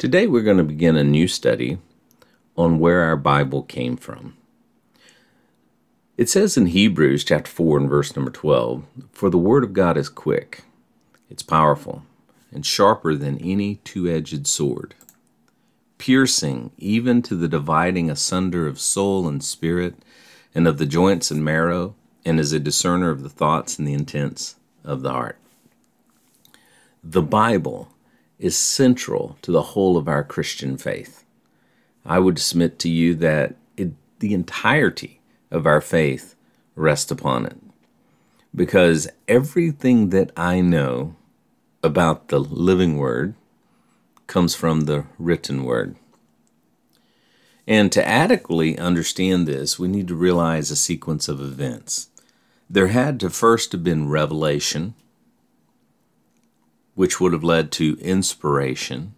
Today we're going to begin a new study on where our Bible came from. It says in Hebrews chapter 4 and verse number 12, For the word of God is quick, it's powerful, and sharper than any two edged sword, piercing even to the dividing asunder of soul and spirit, and of the joints and marrow, and is a discerner of the thoughts and the intents of the heart. The Bible is central to the whole of our Christian faith. I would submit to you that it, the entirety of our faith rests upon it. Because everything that I know about the living Word comes from the written Word. And to adequately understand this, we need to realize a sequence of events. There had to first have been revelation, which would have led to inspiration,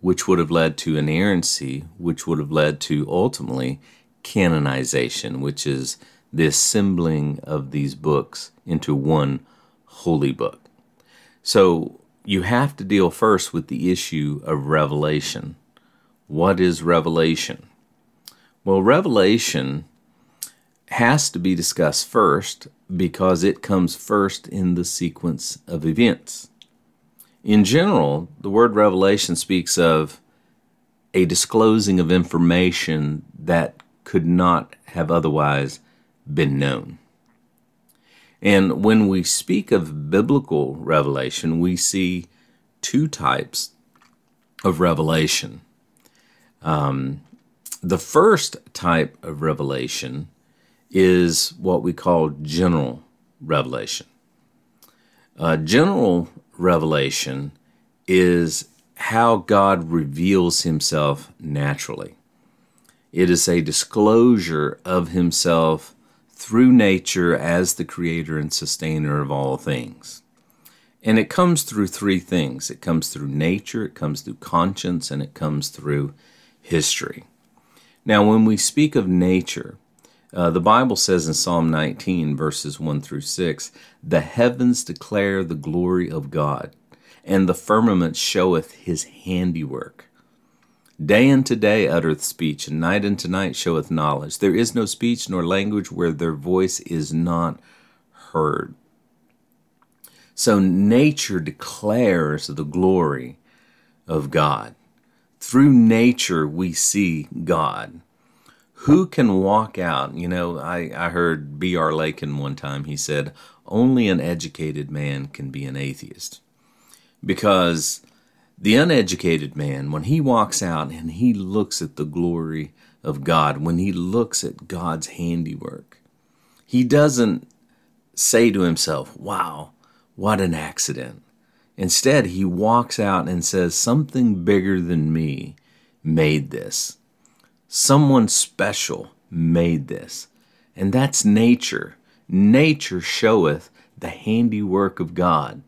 which would have led to inerrancy, which would have led to ultimately canonization, which is the assembling of these books into one holy book. So you have to deal first with the issue of revelation. What is revelation? Well, revelation has to be discussed first because it comes first in the sequence of events. In general, the word revelation speaks of a disclosing of information that could not have otherwise been known. And when we speak of biblical revelation, we see two types of revelation. Um, the first type of revelation is what we call general revelation. Uh, general revelation is how God reveals himself naturally. It is a disclosure of himself through nature as the creator and sustainer of all things. And it comes through three things it comes through nature, it comes through conscience, and it comes through history. Now, when we speak of nature, uh, the Bible says in Psalm 19, verses 1 through 6, The heavens declare the glory of God, and the firmament showeth his handiwork. Day unto day uttereth speech, and night unto night showeth knowledge. There is no speech nor language where their voice is not heard. So nature declares the glory of God. Through nature, we see God who can walk out? You know, I, I heard B.R. Lakin one time, he said, only an educated man can be an atheist. Because the uneducated man, when he walks out and he looks at the glory of God, when he looks at God's handiwork, he doesn't say to himself, wow, what an accident. Instead, he walks out and says, something bigger than me made this. Someone special made this. And that's nature. Nature showeth the handiwork of God.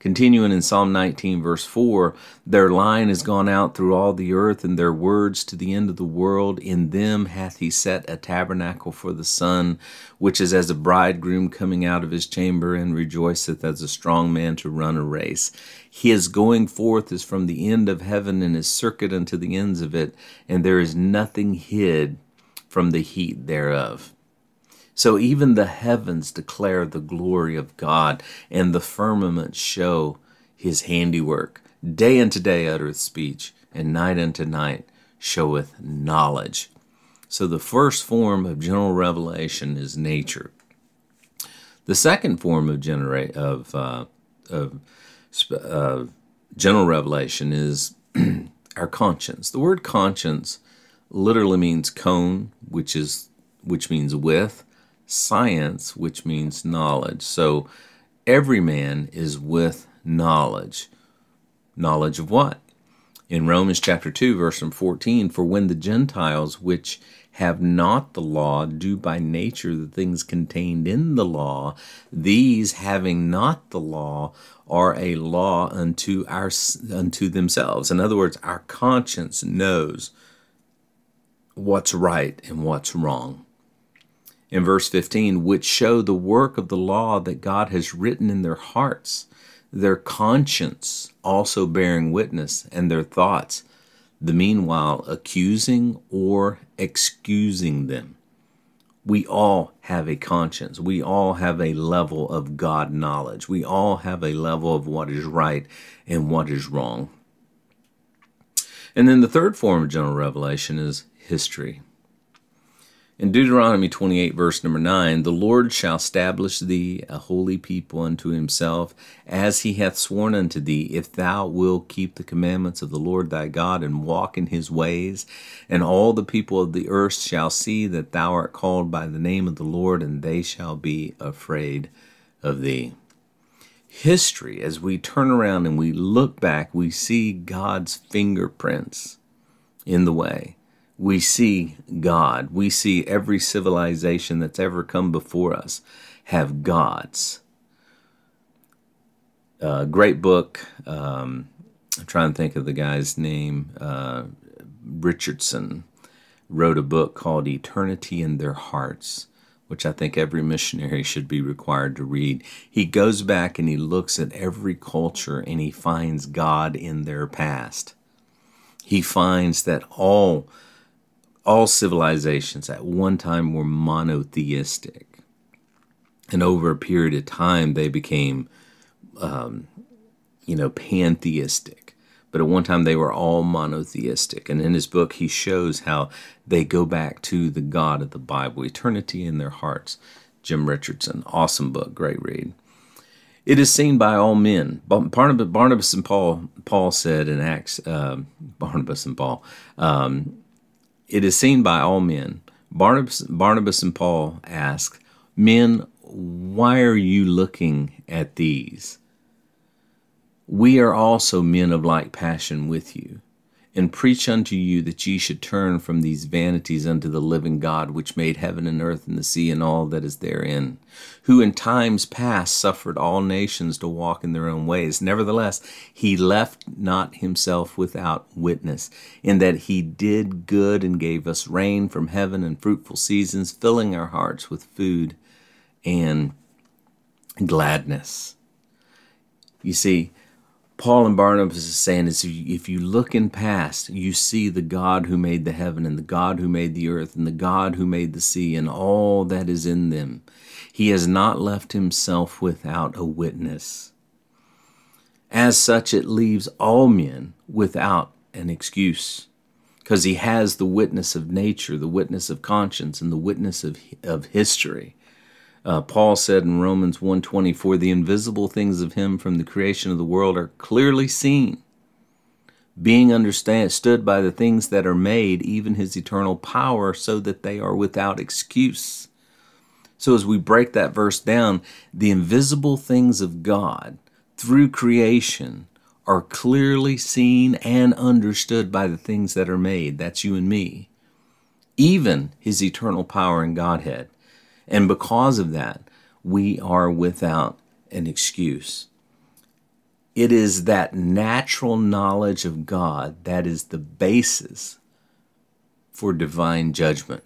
Continuing in Psalm 19, verse 4 Their line has gone out through all the earth, and their words to the end of the world. In them hath he set a tabernacle for the sun, which is as a bridegroom coming out of his chamber, and rejoiceth as a strong man to run a race. His going forth is from the end of heaven, and his circuit unto the ends of it, and there is nothing hid from the heat thereof. So even the heavens declare the glory of God, and the firmament show his handiwork. Day unto day uttereth speech, and night unto night showeth knowledge. So the first form of general revelation is nature. The second form of, genera- of, uh, of uh, general revelation is our conscience. The word conscience literally means cone, which is which means with, science, which means knowledge. So every man is with knowledge. Knowledge of what? In Romans chapter 2, verse 14, for when the Gentiles which have not the law do by nature the things contained in the law, these having not the law are a law unto our unto themselves. In other words, our conscience knows what's right and what's wrong. In verse 15, which show the work of the law that God has written in their hearts, their conscience also bearing witness, and their thoughts, the meanwhile accusing or excusing them. We all have a conscience. We all have a level of God knowledge. We all have a level of what is right and what is wrong. And then the third form of general revelation is history. In Deuteronomy 28, verse number 9, the Lord shall establish thee a holy people unto himself, as he hath sworn unto thee, if thou wilt keep the commandments of the Lord thy God and walk in his ways. And all the people of the earth shall see that thou art called by the name of the Lord, and they shall be afraid of thee. History, as we turn around and we look back, we see God's fingerprints in the way we see God. We see every civilization that's ever come before us have gods. Uh, great book. Um, I'm trying to think of the guy's name. Uh, Richardson wrote a book called Eternity in Their Hearts, which I think every missionary should be required to read. He goes back and he looks at every culture and he finds God in their past. He finds that all all civilizations at one time were monotheistic. And over a period of time, they became, um, you know, pantheistic. But at one time, they were all monotheistic. And in his book, he shows how they go back to the God of the Bible, eternity in their hearts. Jim Richardson, awesome book, great read. It is seen by all men. Barnabas, Barnabas and Paul, Paul said in Acts, uh, Barnabas and Paul, um, it is seen by all men. Barnabas, Barnabas and Paul ask, Men, why are you looking at these? We are also men of like passion with you and preach unto you that ye should turn from these vanities unto the living God, which made heaven and earth and the sea and all that is therein, who in times past suffered all nations to walk in their own ways. Nevertheless, he left not himself without witness, in that he did good and gave us rain from heaven and fruitful seasons, filling our hearts with food and gladness. You see, Paul and Barnabas is saying is if you look in past, you see the God who made the heaven and the God who made the earth and the God who made the sea and all that is in them. He has not left himself without a witness. As such, it leaves all men without an excuse because he has the witness of nature, the witness of conscience, and the witness of, of history. Uh, Paul said in Romans 1:20, "For the invisible things of him from the creation of the world are clearly seen, being understood by the things that are made, even his eternal power, so that they are without excuse." So as we break that verse down, the invisible things of God through creation are clearly seen and understood by the things that are made. That's you and me. Even his eternal power and Godhead. And because of that, we are without an excuse. It is that natural knowledge of God that is the basis for divine judgment.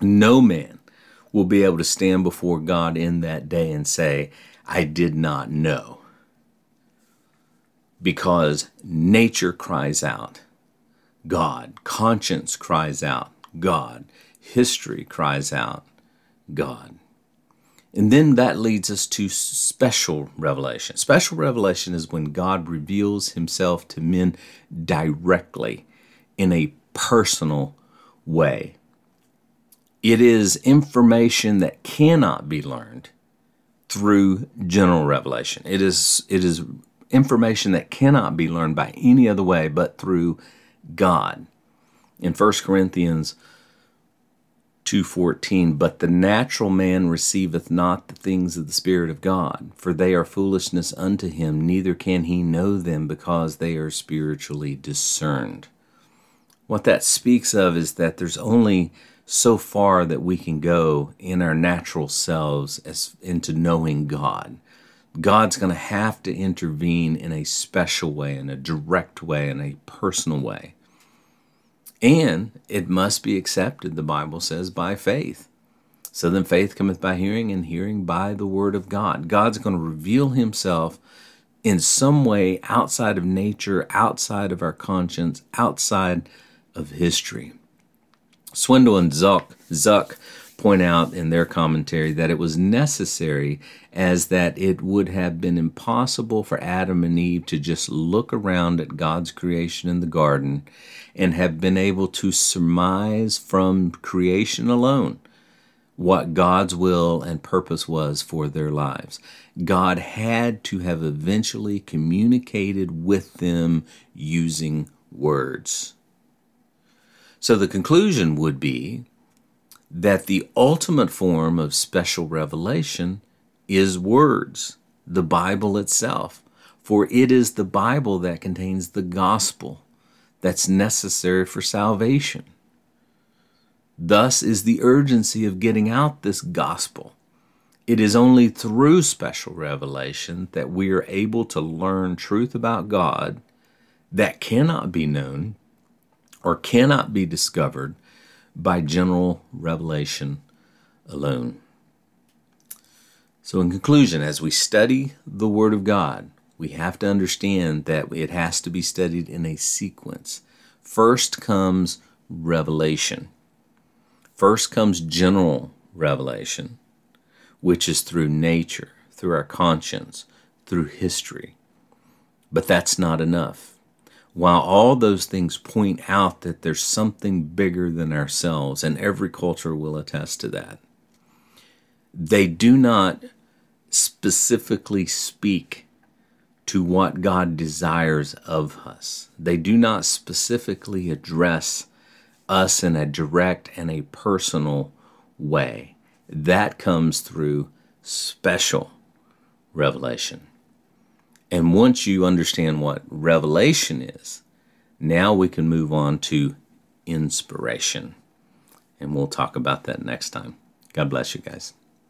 No man will be able to stand before God in that day and say, I did not know. Because nature cries out, God. Conscience cries out, God. History cries out, God. And then that leads us to special revelation. Special revelation is when God reveals himself to men directly in a personal way. It is information that cannot be learned through general revelation. It is it is information that cannot be learned by any other way but through God. In 1 Corinthians 2:14 But the natural man receiveth not the things of the spirit of God for they are foolishness unto him neither can he know them because they are spiritually discerned. What that speaks of is that there's only so far that we can go in our natural selves as into knowing God. God's going to have to intervene in a special way, in a direct way, in a personal way. And it must be accepted, the Bible says, by faith. So then faith cometh by hearing, and hearing by the word of God. God's going to reveal himself in some way outside of nature, outside of our conscience, outside of history. Swindoll and Zuck, Zuck point out in their commentary that it was necessary as that it would have been impossible for Adam and Eve to just look around at God's creation in the garden and have been able to surmise from creation alone what God's will and purpose was for their lives. God had to have eventually communicated with them using words. So the conclusion would be that the ultimate form of special revelation is words, the Bible itself. For it is the Bible that contains the gospel that's necessary for salvation. Thus is the urgency of getting out this gospel. It is only through special revelation that we are able to learn truth about God that cannot be known or cannot be discovered by general revelation alone. So, in conclusion, as we study the Word of God, we have to understand that it has to be studied in a sequence. First comes revelation, first comes general revelation, which is through nature, through our conscience, through history. But that's not enough. While all those things point out that there's something bigger than ourselves, and every culture will attest to that, they do not specifically speak to what God desires of us. They do not specifically address us in a direct and a personal way. That comes through special revelation. And once you understand what revelation is, now we can move on to inspiration. And we'll talk about that next time. God bless you guys.